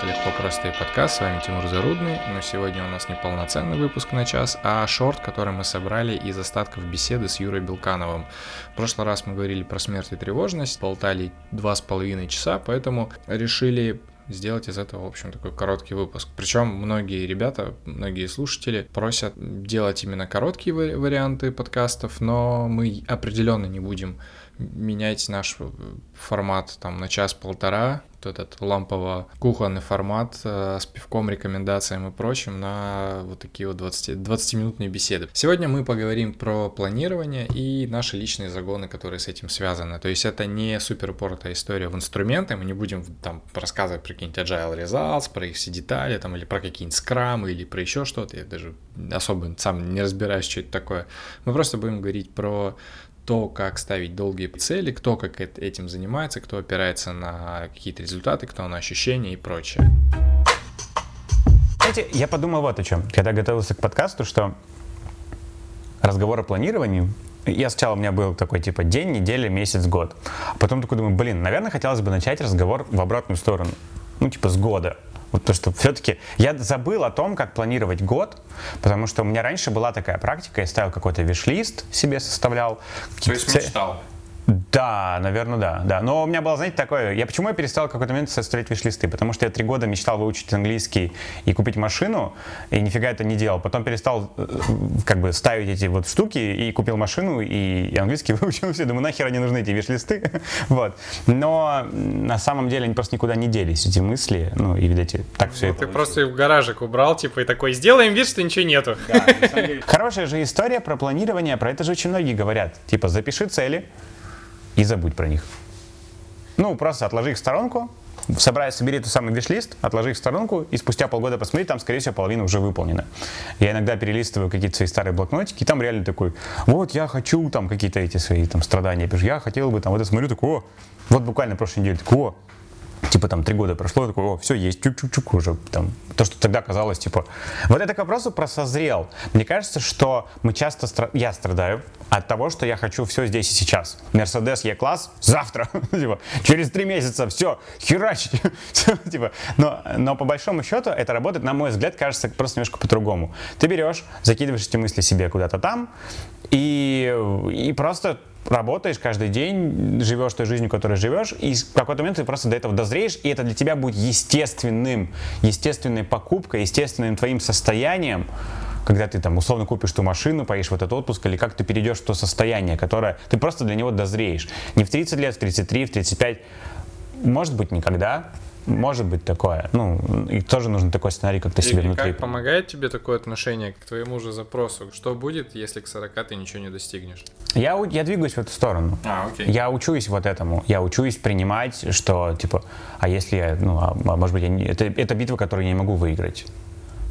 Это «Легко, просто и подкаст». С вами Тимур Зарудный. Но сегодня у нас не полноценный выпуск на час, а шорт, который мы собрали из остатков беседы с Юрой Белкановым. В прошлый раз мы говорили про смерть и тревожность, болтали два с половиной часа, поэтому решили сделать из этого, в общем, такой короткий выпуск. Причем многие ребята, многие слушатели просят делать именно короткие варианты подкастов, но мы определенно не будем менять наш формат там на час-полтора, этот лампово-кухонный формат э, с пивком, рекомендациями и прочим на вот такие вот 20, 20-минутные беседы. Сегодня мы поговорим про планирование и наши личные загоны, которые с этим связаны. То есть это не супер упоротая история в инструменты, мы не будем там рассказывать про какие-нибудь agile results, про их все детали, там, или про какие-нибудь скрамы, или про еще что-то. Я даже особо сам не разбираюсь, что это такое. Мы просто будем говорить про то, как ставить долгие цели, кто как этим занимается, кто опирается на какие-то результаты, кто на ощущения и прочее. Знаете, я подумал вот о чем, когда готовился к подкасту, что разговор о планировании я сначала у меня был такой типа день, неделя, месяц, год. А потом такой думаю, блин, наверное, хотелось бы начать разговор в обратную сторону. Ну, типа с года. Вот то, что все-таки я забыл о том, как планировать год, потому что у меня раньше была такая практика, я ставил какой-то виш-лист себе составлял. То есть мечтал? Да, наверное, да, да. Но у меня было, знаете, такое, я почему я перестал в какой-то момент составлять виш-листы? Потому что я три года мечтал выучить английский и купить машину, и нифига это не делал. Потом перестал э, как бы ставить эти вот штуки и купил машину, и, английский выучил все. Думаю, нахер они нужны, эти виш-листы? вот. Но на самом деле они просто никуда не делись, эти мысли, ну, и, видите, так все ну, Ты просто их в гаражик убрал, типа, и такой, сделаем вид, что ничего нету. Да, Хорошая же история про планирование, про это же очень многие говорят. Типа, запиши цели, и забудь про них. Ну, просто отложи их в сторонку, собирай, собери тот самый виш-лист, отложи их в сторонку, и спустя полгода посмотри, там, скорее всего, половина уже выполнена. Я иногда перелистываю какие-то свои старые блокнотики, и там реально такой, вот я хочу там какие-то эти свои там страдания, пишу, я хотел бы там, вот я смотрю, такой, о, вот буквально прошлой неделе, такой, о, типа там три года прошло, такой, о, все, есть, чук-чук-чук уже, там, то, что тогда казалось, типа, вот это к вопросу про созрел. Мне кажется, что мы часто, стра... я страдаю от того, что я хочу все здесь и сейчас. Мерседес Е-класс завтра, типа, через три месяца, все, херачить, типа, но, но по большому счету это работает, на мой взгляд, кажется просто немножко по-другому. Ты берешь, закидываешь эти мысли себе куда-то там, и, и просто работаешь каждый день, живешь той жизнью, которой живешь, и в какой-то момент ты просто до этого дозреешь, и это для тебя будет естественным, естественной покупкой, естественным твоим состоянием, когда ты там условно купишь ту машину, поедешь в этот отпуск, или как ты перейдешь в то состояние, которое ты просто для него дозреешь. Не в 30 лет, в 33, в 35, может быть, никогда, может быть такое. Ну, и тоже нужен такой сценарий, как ты себе внутри. Как помогает тебе такое отношение к твоему же запросу? Что будет, если к 40 ты ничего не достигнешь? Я, я двигаюсь в эту сторону. А, окей. Я учусь вот этому. Я учусь принимать, что, типа, а если я, ну, а, а может быть, я не, это, это битва, которую я не могу выиграть.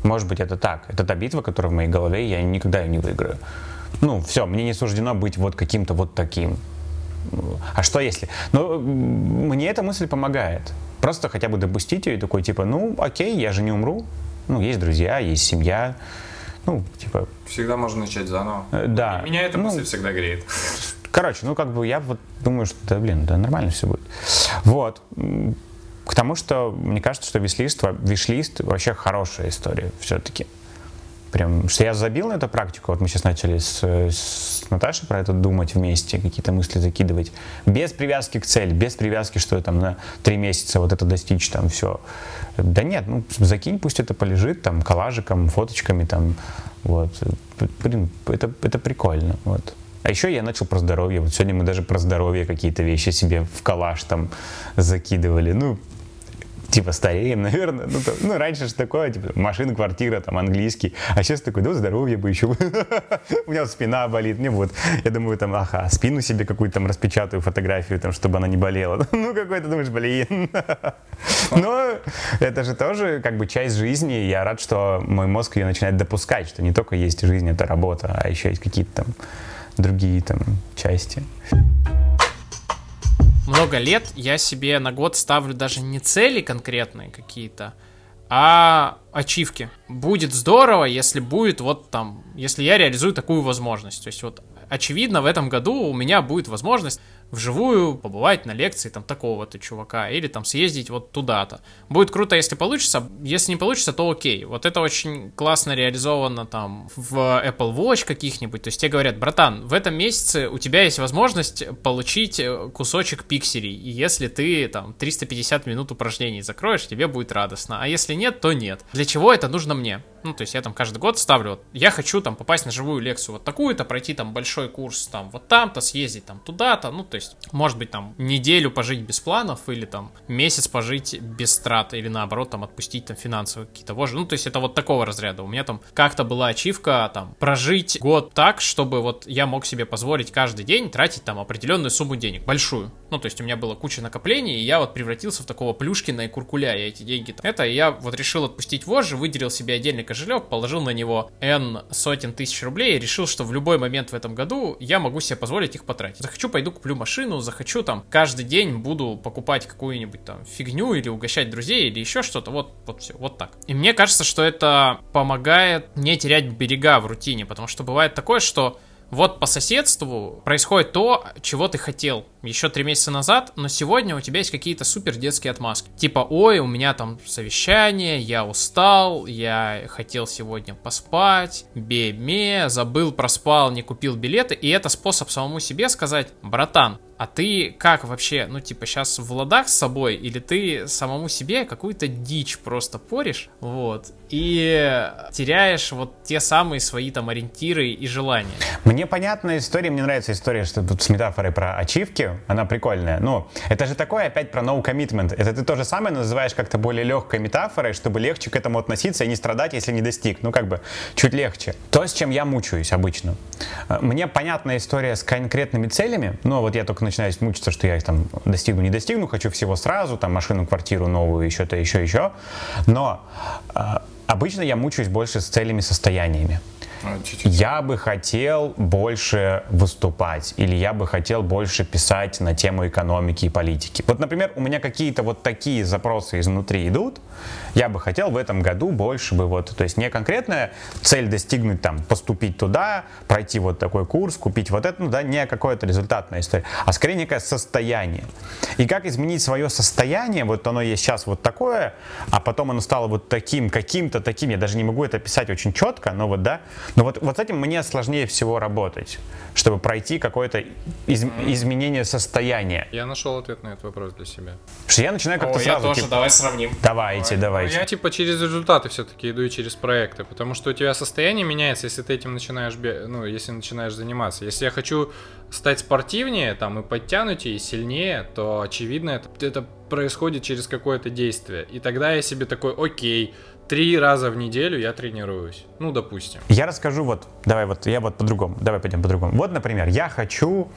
Может быть, это так. Это та битва, которая в моей голове, я никогда ее не выиграю. Ну, все, мне не суждено быть вот каким-то вот таким. А что если? Ну, мне эта мысль помогает. Просто хотя бы допустить ее и такой, типа, ну, окей, я же не умру. Ну, есть друзья, есть семья. Ну, типа... Всегда можно начать заново. Э, да. Меня эта мысль ну, всегда греет. Короче, ну, как бы я вот думаю, что, да, блин, да нормально все будет. Вот. К тому, что мне кажется, что виш-лист, виш-лист вообще хорошая история все-таки. Прям, что я забил на эту практику, вот мы сейчас начали с, с Наташей про это думать вместе, какие-то мысли закидывать, без привязки к цели, без привязки, что там на три месяца вот это достичь, там все. Да нет, ну закинь, пусть это полежит, там, коллажиком, фоточками, там, вот. Блин, это, это прикольно, вот. А еще я начал про здоровье. Вот сегодня мы даже про здоровье какие-то вещи себе в коллаж там закидывали. Ну, типа стареем, наверное. Ну, там, ну раньше же такое, типа, машина, квартира, там, английский. А сейчас такой, да, здоровье бы еще. У меня спина болит. Мне вот, я думаю, там, ага, спину себе какую-то там распечатаю, фотографию, там, чтобы она не болела. Ну, какой-то думаешь, блин. Но это же тоже как бы часть жизни. Я рад, что мой мозг ее начинает допускать, что не только есть жизнь, это работа, а еще есть какие-то там другие там части много лет я себе на год ставлю даже не цели конкретные какие-то, а ачивки. Будет здорово, если будет вот там, если я реализую такую возможность. То есть вот очевидно в этом году у меня будет возможность вживую побывать на лекции там такого-то чувака или там съездить вот туда-то. Будет круто, если получится. Если не получится, то окей. Вот это очень классно реализовано там в Apple Watch каких-нибудь. То есть тебе говорят, братан, в этом месяце у тебя есть возможность получить э, кусочек пикселей. И если ты там 350 минут упражнений закроешь, тебе будет радостно. А если нет, то нет. Для чего это нужно мне? Ну, то есть я там каждый год ставлю, вот, я хочу там попасть на живую лекцию вот такую-то, пройти там большой курс там вот там-то, съездить там туда-то, ну, то есть, может быть, там неделю пожить без планов или там месяц пожить без трат или наоборот там отпустить там финансовые какие-то вожи, ну, то есть это вот такого разряда. У меня там как-то была ачивка там прожить год так, чтобы вот я мог себе позволить каждый день тратить там определенную сумму денег, большую. Ну, то есть у меня было куча накоплений, и я вот превратился в такого плюшкина и куркуля, я эти деньги там. Это я вот решил отпустить вожжи, выделил себе отдельный кошелек, положил на него N сотен тысяч рублей и решил, что в любой момент в этом году я могу себе позволить их потратить. Захочу, пойду куплю машину, захочу там каждый день буду покупать какую-нибудь там фигню или угощать друзей или еще что-то. Вот, вот все, вот так. И мне кажется, что это помогает не терять берега в рутине, потому что бывает такое, что вот по соседству происходит то, чего ты хотел еще три месяца назад, но сегодня у тебя есть какие-то супер детские отмазки. Типа, ой, у меня там совещание, я устал, я хотел сегодня поспать, бе-ме, забыл, проспал, не купил билеты. И это способ самому себе сказать, братан, а ты как вообще, ну, типа, сейчас в ладах с собой, или ты самому себе какую-то дичь просто поришь, вот, и теряешь вот те самые свои там ориентиры и желания? Мне понятная история, мне нравится история, что тут с метафорой про ачивки, она прикольная. Ну, это же такое опять про no commitment. Это ты то же самое называешь как-то более легкой метафорой, чтобы легче к этому относиться и не страдать, если не достиг. Ну, как бы, чуть легче. То, с чем я мучаюсь обычно. Мне понятная история с конкретными целями, но вот я только начинаю мучиться, что я их там достигну, не достигну, хочу всего сразу, там машину, квартиру новую, еще-то, еще, еще. Но э, обычно я мучаюсь больше с целями, состояниями. А, я бы хотел больше выступать, или я бы хотел больше писать на тему экономики и политики. Вот, например, у меня какие-то вот такие запросы изнутри идут, я бы хотел в этом году больше бы вот, то есть не конкретная цель достигнуть там, поступить туда, пройти вот такой курс, купить вот это, ну да, не какое-то результатная история, а скорее некое состояние. И как изменить свое состояние, вот оно есть сейчас вот такое, а потом оно стало вот таким, каким-то таким, я даже не могу это описать очень четко, но вот да, но вот, вот с этим мне сложнее всего работать, чтобы пройти какое-то из, изменение состояния. Я нашел ответ на этот вопрос для себя. Что я начинаю как-то О, сразу... Я тоже, типа, давай сравним. Давайте, давай. давайте. Ну, я типа через результаты все-таки иду и через проекты, потому что у тебя состояние меняется, если ты этим начинаешь, ну, если начинаешь заниматься. Если я хочу стать спортивнее, там, и подтянутее, и сильнее, то, очевидно, это, это происходит через какое-то действие. И тогда я себе такой, окей, три раза в неделю я тренируюсь. Ну, допустим. Я расскажу вот, давай вот, я вот по-другому, давай пойдем по-другому. Вот, например, я хочу,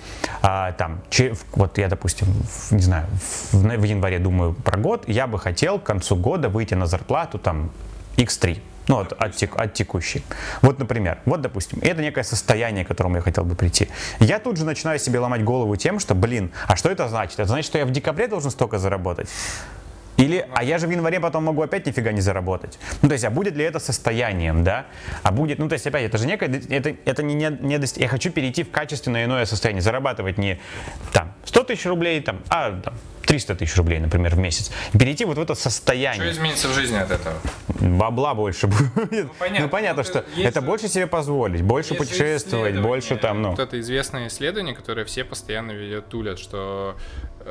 а, там, че, вот я, допустим, в, не знаю, в, в январе думаю про год, я бы хотел к концу года выйти на зарплату там x3. Ну, от, от, тек, от текущей. Вот, например, вот, допустим, это некое состояние, к которому я хотел бы прийти. Я тут же начинаю себе ломать голову тем, что, блин, а что это значит? Это значит, что я в декабре должен столько заработать? Или, а я же в январе потом могу опять нифига не заработать. Ну, то есть, а будет ли это состоянием, да? А будет, ну, то есть, опять, это же некое, это, это не, не, не я хочу перейти в качественное иное состояние, зарабатывать не там 100 тысяч рублей, там, а там, 300 тысяч рублей, например, в месяц. перейти вот в это состояние. Что изменится в жизни от этого? Бабла больше будет. Ну, понятно, ну, понятно что это же... больше себе позволить, больше путешествовать, больше там, ну. Вот это известное исследование, которое все постоянно ведет, тулят, что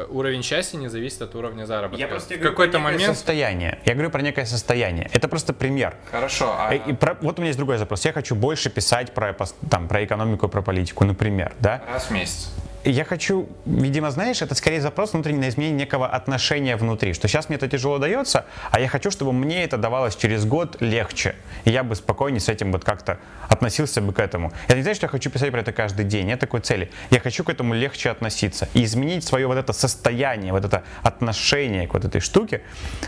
уровень счастья не зависит от уровня заработка. Я просто в какой-то момент состояние. Я говорю про некое состояние. Это просто пример. Хорошо. А... И про... Вот у меня есть другой запрос. Я хочу больше писать про там про экономику, про политику, например, да? Раз в месяц я хочу, видимо, знаешь, это скорее запрос внутренний на изменение некого отношения внутри, что сейчас мне это тяжело дается, а я хочу, чтобы мне это давалось через год легче, и я бы спокойнее с этим вот как-то относился бы к этому. Это не значит, что я хочу писать про это каждый день, нет такой цели. Я хочу к этому легче относиться и изменить свое вот это состояние, вот это отношение к вот этой штуке,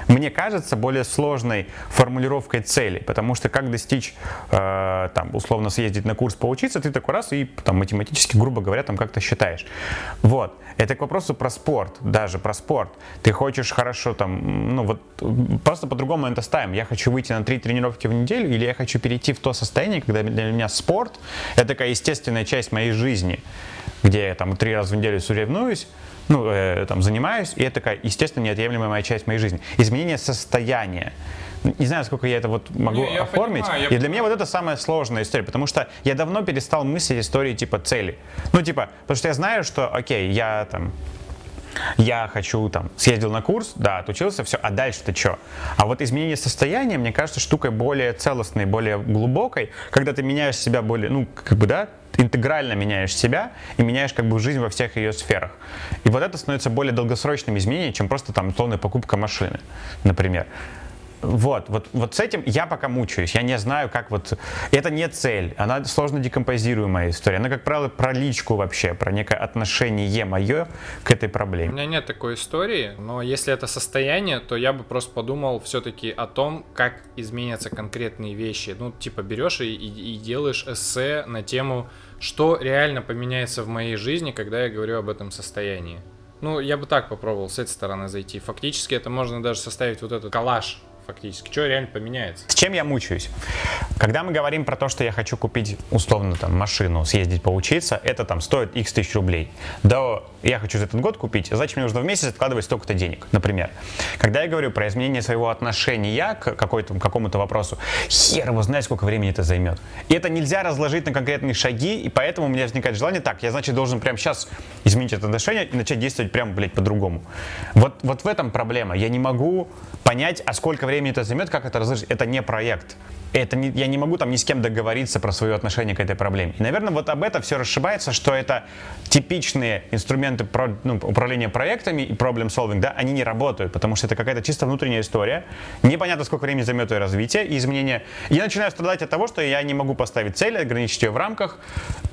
мне кажется более сложной формулировкой цели, потому что как достичь, э, там, условно съездить на курс, поучиться, ты такой раз и там математически, грубо говоря, там как-то считаешь. Понимаешь? Вот. Это к вопросу про спорт, даже про спорт. Ты хочешь хорошо там, ну вот просто по-другому это ставим. Я хочу выйти на три тренировки в неделю или я хочу перейти в то состояние, когда для меня спорт — это такая естественная часть моей жизни, где я там три раза в неделю соревнуюсь, ну, э, там, занимаюсь, и это такая, естественно, неотъемлемая моя часть моей жизни. Изменение состояния. Не знаю, сколько я это вот могу Не, я оформить. понимаю, и для понимаю. меня вот это самая сложная история, потому что я давно перестал мыслить истории типа цели. Ну, типа, потому что я знаю, что, окей, я там я хочу там, съездил на курс, да, отучился, все, а дальше-то что? А вот изменение состояния, мне кажется, штукой более целостной, более глубокой, когда ты меняешь себя более, ну, как бы, да, интегрально меняешь себя и меняешь как бы жизнь во всех ее сферах. И вот это становится более долгосрочным изменением, чем просто там условная покупка машины, например. Вот, вот, вот с этим я пока мучаюсь. Я не знаю, как вот... Это не цель. Она сложно декомпозируемая история. Она, как правило, про личку вообще, про некое отношение мое к этой У проблеме. меня нет такой истории, но если это состояние, то я бы просто подумал все-таки о том, как изменятся конкретные вещи. Ну, типа берешь и, и- и делаешь эссе на тему, что реально поменяется в моей жизни, когда я говорю об этом состоянии. Ну, я бы так попробовал с этой стороны зайти. Фактически это можно даже составить вот этот коллаж, фактически. Что реально поменяется? С чем я мучаюсь? Когда мы говорим про то, что я хочу купить условно там машину, съездить поучиться, это там стоит x тысяч рублей. Да, я хочу за этот год купить, значит мне нужно в месяц откладывать столько-то денег, например. Когда я говорю про изменение своего отношения к какой-то, какому-то вопросу, хер его знает, сколько времени это займет. И это нельзя разложить на конкретные шаги, и поэтому у меня возникает желание, так, я, значит, должен прямо сейчас изменить это отношение и начать действовать прямо, блядь, по-другому. Вот, вот в этом проблема. Я не могу понять, а сколько времени это займет, как это разложить. Это не проект. Это не, я не могу там ни с кем договориться про свое отношение к этой проблеме. И, наверное, вот об этом все расшибается, что это типичные инструменты про- ну, управления проектами и problem solving, да, они не работают, потому что это какая-то чисто внутренняя история. Непонятно, сколько времени займет ее развитие и изменение. Я начинаю страдать от того, что я не могу поставить цель, ограничить ее в рамках.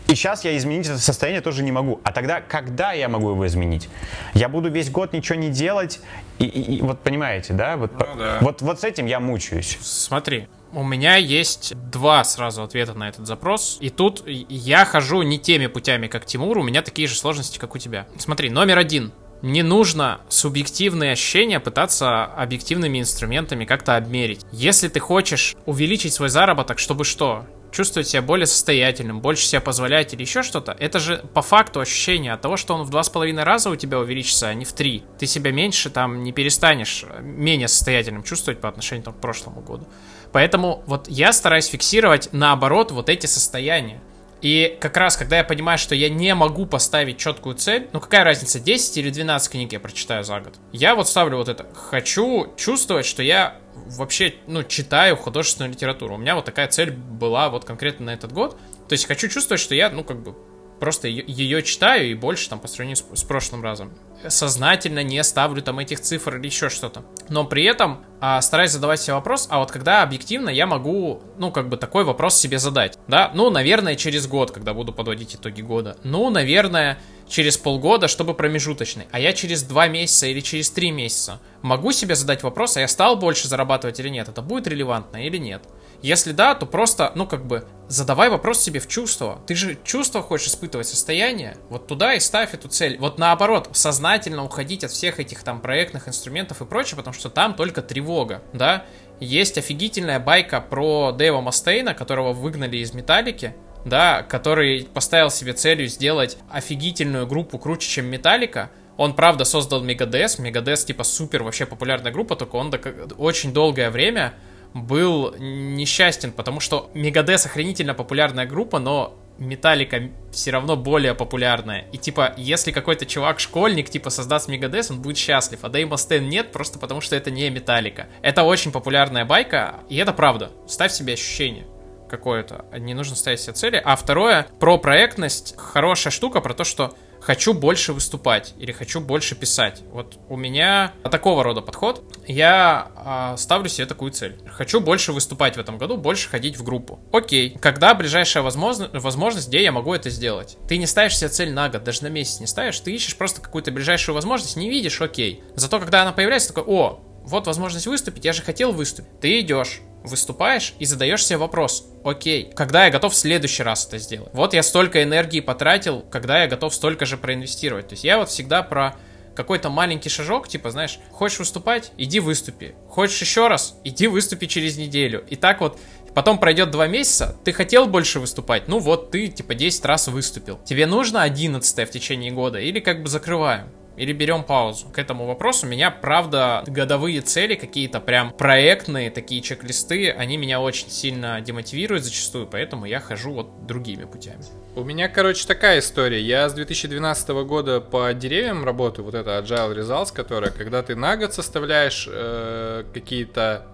И сейчас я изменить это состояние тоже не могу. А тогда, когда я могу его изменить? Я буду весь год ничего не делать. И, и- и вот понимаете, да? Вот, по- да. вот, вот с этим я мучаюсь. Смотри, у меня есть два сразу ответа на этот запрос. И тут я хожу не теми путями, как Тимур, у меня такие же сложности, как у тебя. Смотри, номер один. Не нужно субъективные ощущения пытаться объективными инструментами как-то обмерить. Если ты хочешь увеличить свой заработок, чтобы что? Чувствовать себя более состоятельным, больше себя позволять или еще что-то, это же по факту ощущение от того, что он в два с половиной раза у тебя увеличится, а не в три. Ты себя меньше там не перестанешь э, менее состоятельным чувствовать по отношению там, к прошлому году. Поэтому вот я стараюсь фиксировать наоборот вот эти состояния. И как раз, когда я понимаю, что я не могу поставить четкую цель, ну какая разница, 10 или 12 книг я прочитаю за год? Я вот ставлю вот это. Хочу чувствовать, что я вообще, ну, читаю художественную литературу. У меня вот такая цель была вот конкретно на этот год. То есть хочу чувствовать, что я, ну, как бы, просто ее, читаю и больше там по сравнению с, с прошлым разом. Сознательно не ставлю там этих цифр или еще что-то. Но при этом а, стараюсь задавать себе вопрос, а вот когда объективно я могу, ну, как бы такой вопрос себе задать, да? Ну, наверное, через год, когда буду подводить итоги года. Ну, наверное, через полгода, чтобы промежуточный. А я через два месяца или через три месяца могу себе задать вопрос, а я стал больше зарабатывать или нет? Это будет релевантно или нет? Если да, то просто, ну, как бы, задавай вопрос себе в чувство. Ты же чувство хочешь испытывать, состояние. Вот туда и ставь эту цель. Вот наоборот, сознательно уходить от всех этих там проектных инструментов и прочее, потому что там только тревога, да? Есть офигительная байка про Дэйва Мастейна, которого выгнали из Металлики, да, который поставил себе целью сделать офигительную группу круче, чем Металлика. Он, правда, создал Мегадес. Мегадес, типа, супер вообще популярная группа, только он очень долгое время был несчастен, потому что Мегадес охренительно популярная группа, но Металлика все равно более популярная. И типа, если какой-то чувак-школьник, типа, создаст Мегадес, он будет счастлив, а Дэйма Стэн нет, просто потому что это не Металлика. Это очень популярная байка, и это правда. Ставь себе ощущение какое-то. Не нужно ставить себе цели. А второе, про проектность. Хорошая штука про то, что хочу больше выступать или хочу больше писать. Вот у меня такого рода подход. Я а, ставлю себе такую цель. Хочу больше выступать в этом году, больше ходить в группу. Окей. Когда ближайшая возможно- возможность, где я могу это сделать? Ты не ставишь себе цель на год, даже на месяц не ставишь. Ты ищешь просто какую-то ближайшую возможность, не видишь, окей. Зато когда она появляется, такой, о, вот возможность выступить, я же хотел выступить. Ты идешь, выступаешь и задаешь себе вопрос, окей, когда я готов в следующий раз это сделать? Вот я столько энергии потратил, когда я готов столько же проинвестировать. То есть я вот всегда про какой-то маленький шажок, типа, знаешь, хочешь выступать, иди выступи. Хочешь еще раз, иди выступи через неделю. И так вот Потом пройдет два месяца, ты хотел больше выступать, ну вот ты типа 10 раз выступил. Тебе нужно 11 в течение года или как бы закрываем? Или берем паузу. К этому вопросу меня, правда, годовые цели какие-то прям проектные, такие чек-листы, они меня очень сильно демотивируют зачастую, поэтому я хожу вот другими путями. У меня, короче, такая история. Я с 2012 года по деревьям работаю, вот это Agile Results, которая, когда ты на год составляешь э, какие-то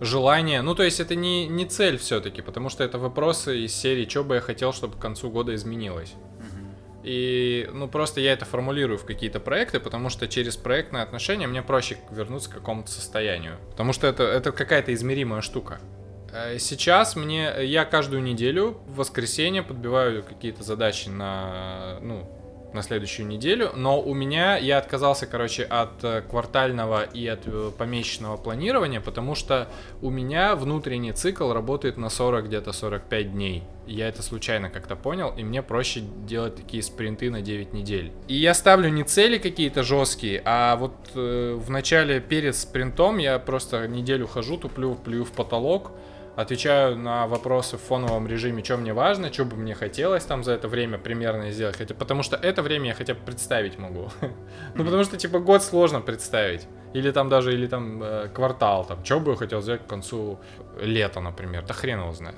желания, ну то есть это не, не цель все-таки, потому что это вопросы из серии, что бы я хотел, чтобы к концу года изменилось. И, ну, просто я это формулирую в какие-то проекты, потому что через проектные отношения мне проще вернуться к какому-то состоянию. Потому что это, это какая-то измеримая штука. Э, сейчас мне, я каждую неделю в воскресенье подбиваю какие-то задачи на, ну, на следующую неделю, но у меня я отказался, короче, от э, квартального и от э, помесячного планирования, потому что у меня внутренний цикл работает на 40 где-то 45 дней. Я это случайно как-то понял, и мне проще делать такие спринты на 9 недель. И я ставлю не цели какие-то жесткие, а вот э, в начале перед спринтом я просто неделю хожу, туплю, плюю в потолок, отвечаю на вопросы в фоновом режиме, что мне важно, что бы мне хотелось там за это время примерно сделать. Хотя, потому что это время я хотя бы представить могу. ну, потому что, типа, год сложно представить. Или там даже, или там э, квартал, там, что бы я хотел сделать к концу лета, например. Да хрен его знает.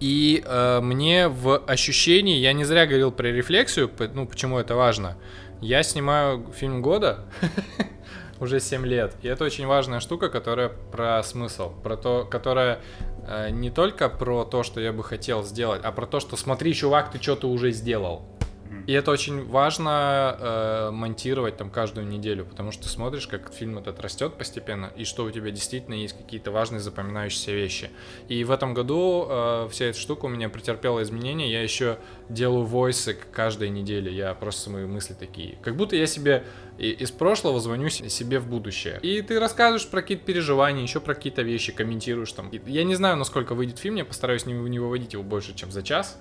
И э, мне в ощущении, я не зря говорил про рефлексию, ну, почему это важно. Я снимаю фильм года, уже 7 лет. И это очень важная штука, которая про смысл, про то, которая не только про то, что я бы хотел сделать, а про то, что смотри, чувак, ты что-то уже сделал. И это очень важно э, монтировать там каждую неделю, потому что ты смотришь, как фильм этот растет постепенно, и что у тебя действительно есть какие-то важные запоминающиеся вещи. И в этом году э, вся эта штука у меня претерпела изменения. Я еще делаю войсы каждой неделе. Я просто мои мысли такие. Как будто я себе из прошлого звоню себе в будущее. И ты рассказываешь про какие-то переживания, еще про какие-то вещи, комментируешь там. Я не знаю, насколько выйдет фильм, я постараюсь не, не выводить его больше, чем за час.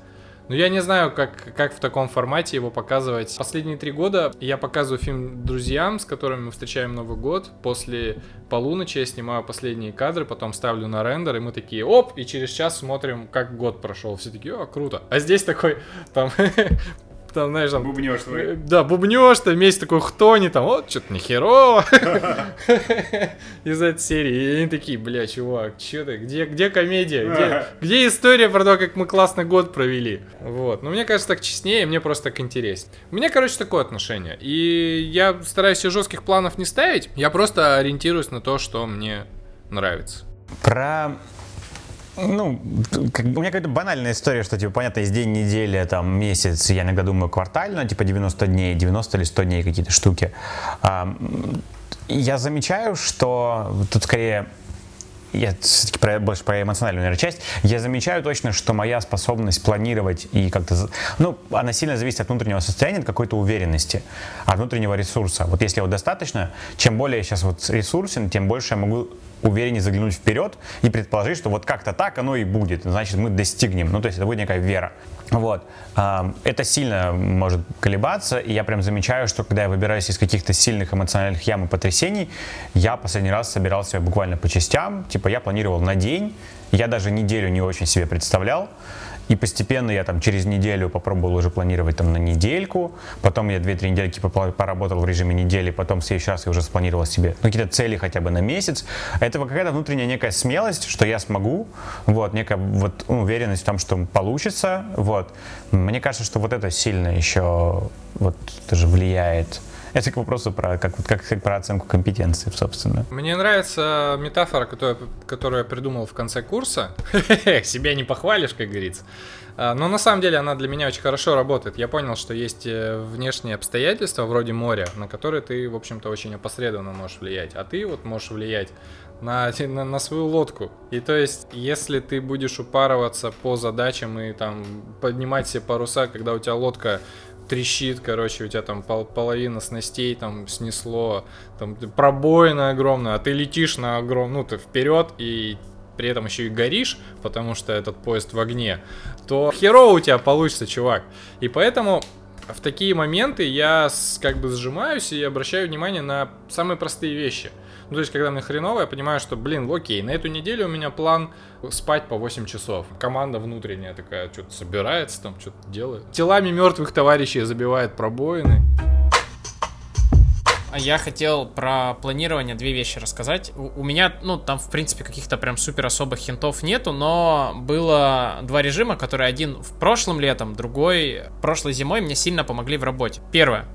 Ну, я не знаю, как, как в таком формате его показывать. Последние три года я показываю фильм друзьям, с которыми мы встречаем Новый год. После полуночи я снимаю последние кадры, потом ставлю на рендер, и мы такие, оп, и через час смотрим, как год прошел. Все такие, о, круто. А здесь такой, там, там, знаешь, там... Бубнешь твой. Да, бубнешь, там вместе такой хтони, там, вот, что-то нехерово. Из этой серии. И они такие, бля, чувак, что ты, где, где комедия? Где, где история про то, как мы классно год провели? Вот. Но мне кажется, так честнее, мне просто так интереснее. У меня, короче, такое отношение. И я стараюсь себе жестких планов не ставить, я просто ориентируюсь на то, что мне нравится. Про ну, как, у меня какая-то банальная история, что, типа, понятно, есть день, неделя, там, месяц, я иногда думаю квартально, типа 90 дней, 90 или 100 дней какие-то штуки. А, я замечаю, что тут скорее я все-таки про, больше про эмоциональную, наверное, часть, я замечаю точно, что моя способность планировать и как-то, ну, она сильно зависит от внутреннего состояния, от какой-то уверенности, от внутреннего ресурса. Вот если его достаточно, чем более я сейчас вот ресурсен, тем больше я могу увереннее заглянуть вперед и предположить, что вот как-то так оно и будет, значит мы достигнем. Ну, то есть это будет некая вера. Вот. Это сильно может колебаться, и я прям замечаю, что когда я выбираюсь из каких-то сильных эмоциональных ям и потрясений, я последний раз собирал себя буквально по частям, типа я планировал на день, я даже неделю не очень себе представлял, и постепенно я там через неделю попробовал уже планировать там на недельку, потом я 2-3 недельки поработал в режиме недели, потом в следующий раз я уже спланировал себе ну, какие-то цели хотя бы на месяц. Это какая-то внутренняя некая смелость, что я смогу, вот, некая вот уверенность в том, что получится, вот. Мне кажется, что вот это сильно еще вот даже влияет это к вопросу про, как, как, как про оценку компетенции, собственно. Мне нравится метафора, которую, которую я придумал в конце курса. Себя не похвалишь, как говорится. А, но на самом деле она для меня очень хорошо работает. Я понял, что есть э, внешние обстоятельства, вроде моря, на которые ты, в общем-то, очень опосредованно можешь влиять. А ты вот можешь влиять на, на, на свою лодку. И то есть, если ты будешь упарываться по задачам и там поднимать себе паруса, когда у тебя лодка трещит, короче, у тебя там пол половина снастей там снесло, там пробоина огромная, а ты летишь на огромную, ну ты вперед и при этом еще и горишь, потому что этот поезд в огне, то херово у тебя получится, чувак. И поэтому в такие моменты я как бы сжимаюсь и обращаю внимание на самые простые вещи. Ну, то есть, когда мне хреново, я понимаю, что, блин, окей, на эту неделю у меня план спать по 8 часов. Команда внутренняя такая, что-то собирается там, что-то делает. Телами мертвых товарищей забивает пробоины. А я хотел про планирование две вещи рассказать. У, у меня, ну, там, в принципе, каких-то прям супер особых хинтов нету, но было два режима, которые один в прошлом летом, другой прошлой зимой мне сильно помогли в работе. Первое.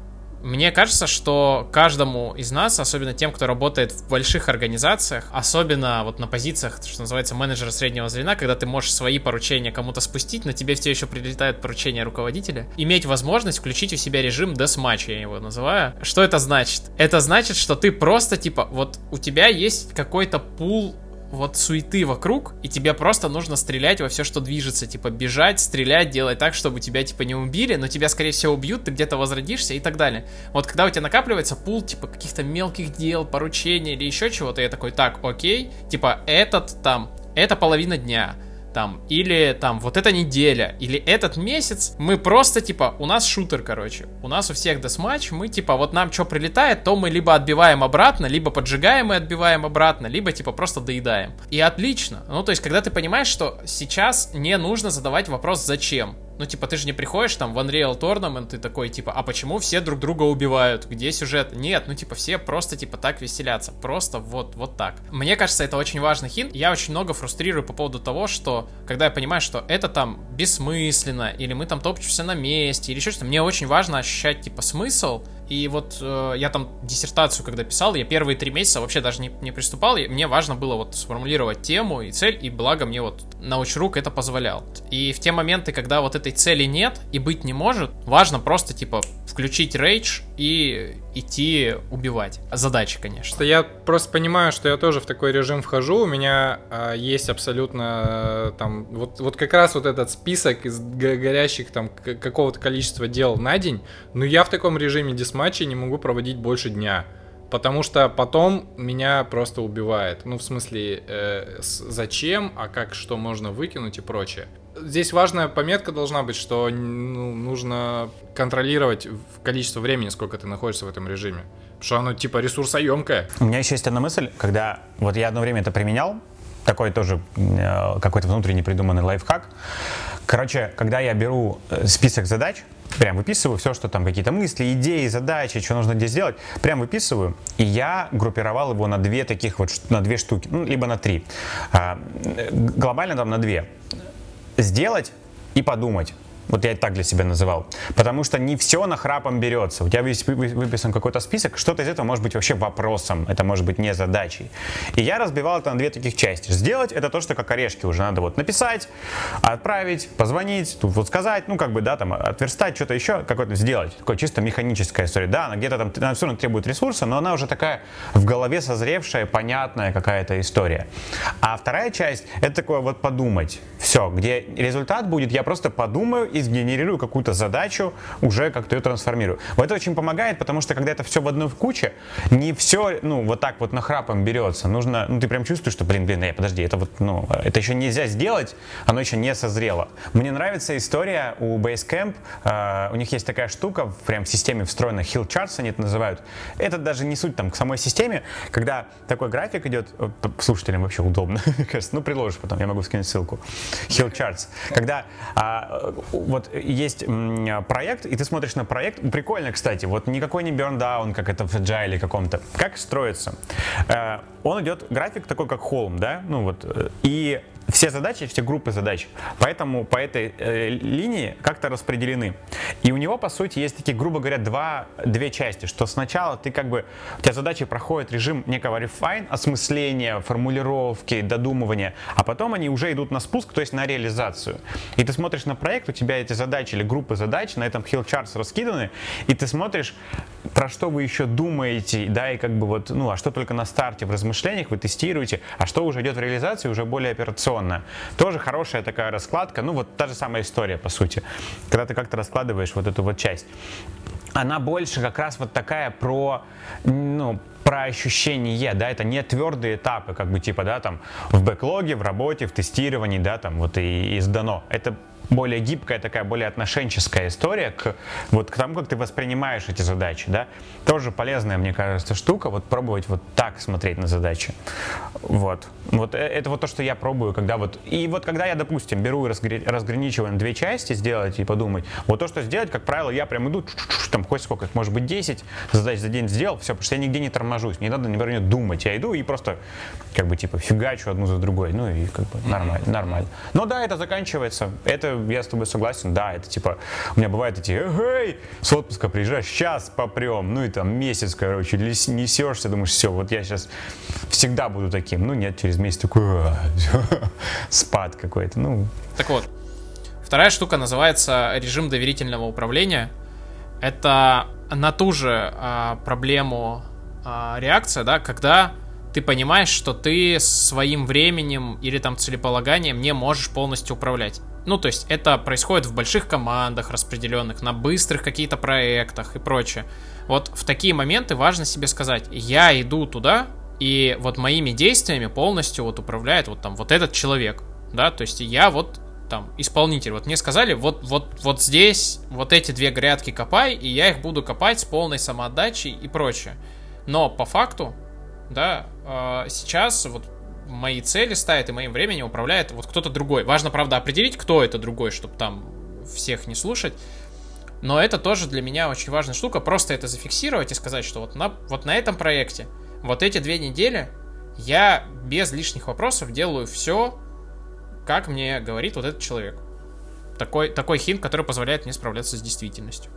Мне кажется, что каждому из нас, особенно тем, кто работает в больших организациях, особенно вот на позициях, что называется, менеджера среднего звена, когда ты можешь свои поручения кому-то спустить, но тебе все еще прилетают поручения руководителя, иметь возможность включить у себя режим десматч, я его называю. Что это значит? Это значит, что ты просто, типа, вот у тебя есть какой-то пул вот суеты вокруг, и тебе просто нужно стрелять во все, что движется, типа бежать, стрелять, делать так, чтобы тебя типа не убили, но тебя скорее всего убьют, ты где-то возродишься и так далее. Вот когда у тебя накапливается пул типа каких-то мелких дел, поручений или еще чего-то, я такой, так, окей, типа этот там, это половина дня, там, или там вот эта неделя, или этот месяц, мы просто, типа, у нас шутер, короче, у нас у всех десматч, мы, типа, вот нам что прилетает, то мы либо отбиваем обратно, либо поджигаем и отбиваем обратно, либо, типа, просто доедаем. И отлично. Ну, то есть, когда ты понимаешь, что сейчас не нужно задавать вопрос «зачем?», ну, типа, ты же не приходишь там в Unreal Tournament, ты такой, типа, а почему все друг друга убивают? Где сюжет? Нет, ну, типа, все просто, типа, так веселятся. Просто вот, вот так. Мне кажется, это очень важный хин. Я очень много фрустрирую по поводу того, что, когда я понимаю, что это там бессмысленно, или мы там топчемся на месте, или еще что-то, мне очень важно ощущать, типа, смысл, и вот э, я там диссертацию, когда писал, я первые три месяца вообще даже не, не приступал. И мне важно было вот сформулировать тему и цель, и благо мне вот научрук это позволял. И в те моменты, когда вот этой цели нет и быть не может, важно просто типа включить рейдж и идти убивать. Задачи, конечно. Я просто понимаю, что я тоже в такой режим вхожу. У меня э, есть абсолютно э, там вот, вот как раз вот этот список из горящих там какого-то количества дел на день. Но я в таком режиме дисматча не могу проводить больше дня. Потому что потом меня просто убивает. Ну, в смысле, э, с, зачем, а как, что можно выкинуть и прочее. Здесь важная пометка должна быть, что ну, нужно контролировать количество времени, сколько ты находишься в этом режиме. Потому что оно типа ресурсоемкое. У меня еще есть одна мысль, когда вот я одно время это применял, такой тоже э, какой-то внутренне придуманный лайфхак. Короче, когда я беру э, список задач, прям выписываю все, что там какие-то мысли, идеи, задачи, что нужно здесь сделать, прям выписываю, и я группировал его на две таких вот, на две штуки, ну, либо на три. А, глобально там на две. Сделать и подумать. Вот я так для себя называл. Потому что не все на храпом берется. У тебя выписан какой-то список, что-то из этого может быть вообще вопросом, это может быть не задачей. И я разбивал это на две таких части. Сделать это то, что как орешки уже надо вот написать, отправить, позвонить, тут вот сказать, ну как бы, да, там, отверстать, что-то еще, какое-то сделать. Такое чисто механическая история. Да, она где-то там, она все равно требует ресурса, но она уже такая в голове созревшая, понятная какая-то история. А вторая часть, это такое вот подумать. Все, где результат будет, я просто подумаю сгенерирую какую-то задачу, уже как-то ее трансформирую. Вот это очень помогает, потому что когда это все в одной в куче, не все, ну, вот так вот нахрапом берется. Нужно, ну, ты прям чувствуешь, что, блин, блин, э, подожди, это вот, ну, это еще нельзя сделать, оно еще не созрело. Мне нравится история у Basecamp, э, у них есть такая штука, прям в системе встроена, Hill Charts они это называют. Это даже не суть там к самой системе, когда такой график идет, э, слушателям вообще удобно, кажется, ну, приложишь потом, я могу скинуть ссылку. Hill Charts. Когда а, вот есть проект, и ты смотришь на проект, прикольно, кстати, вот никакой не burn как это в Agile каком-то. Как строится? Э, он идет, график такой, как холм, да, ну вот, э, и все задачи, все группы задач, поэтому по этой э, линии как-то распределены. И у него, по сути, есть такие, грубо говоря, два, две части, что сначала ты как бы, у тебя задачи проходят режим некого refine, осмысления, формулировки, додумывания, а потом они уже идут на спуск, то есть на реализацию. И ты смотришь на проект, у тебя эти задачи или группы задач на этом Charts раскиданы, и ты смотришь, про что вы еще думаете, да, и как бы вот, ну, а что только на старте в размышлениях вы тестируете, а что уже идет в реализации, уже более операционно традиционная. Тоже хорошая такая раскладка, ну вот та же самая история, по сути. Когда ты как-то раскладываешь вот эту вот часть. Она больше как раз вот такая про, ну, про ощущение, да, это не твердые этапы, как бы типа, да, там в бэклоге, в работе, в тестировании, да, там вот и, и сдано. Это более гибкая, такая более отношенческая история к, вот, к тому, как ты воспринимаешь эти задачи. Да? Тоже полезная, мне кажется, штука, вот пробовать вот так смотреть на задачи. Вот. Вот э, это вот то, что я пробую, когда вот... И вот когда я, допустим, беру и разгр... разграничиваю на две части, сделать и подумать, вот то, что сделать, как правило, я прям иду, там хоть сколько, может быть 10 задач за день сделал, все, потому что я нигде не торможусь, не надо, например, думать, я иду и просто как бы типа фигачу одну за другой, ну и как бы нормально, нормально. Но да, это заканчивается, это я с тобой согласен, да, это типа, у меня бывает эти, эй, с отпуска приезжаешь, сейчас попрем, ну и там месяц, короче, несешься, думаешь, все, вот я сейчас всегда буду таким, ну нет, через месяц такой, спад какой-то, ну. Так вот, вторая штука называется режим доверительного управления. Это на ту же а, проблему а, реакция, да, когда ты понимаешь, что ты своим временем или там целеполаганием не можешь полностью управлять. Ну, то есть это происходит в больших командах распределенных, на быстрых каких-то проектах и прочее. Вот в такие моменты важно себе сказать, я иду туда, и вот моими действиями полностью вот управляет вот там вот этот человек, да, то есть я вот там исполнитель. Вот мне сказали, вот, вот, вот здесь вот эти две грядки копай, и я их буду копать с полной самоотдачей и прочее. Но по факту, да, э, сейчас вот мои цели ставит и моим временем управляет вот кто-то другой. Важно, правда, определить, кто это другой, чтобы там всех не слушать. Но это тоже для меня очень важная штука. Просто это зафиксировать и сказать, что вот на, вот на этом проекте, вот эти две недели я без лишних вопросов делаю все, как мне говорит вот этот человек. Такой, такой хинт, который позволяет мне справляться с действительностью.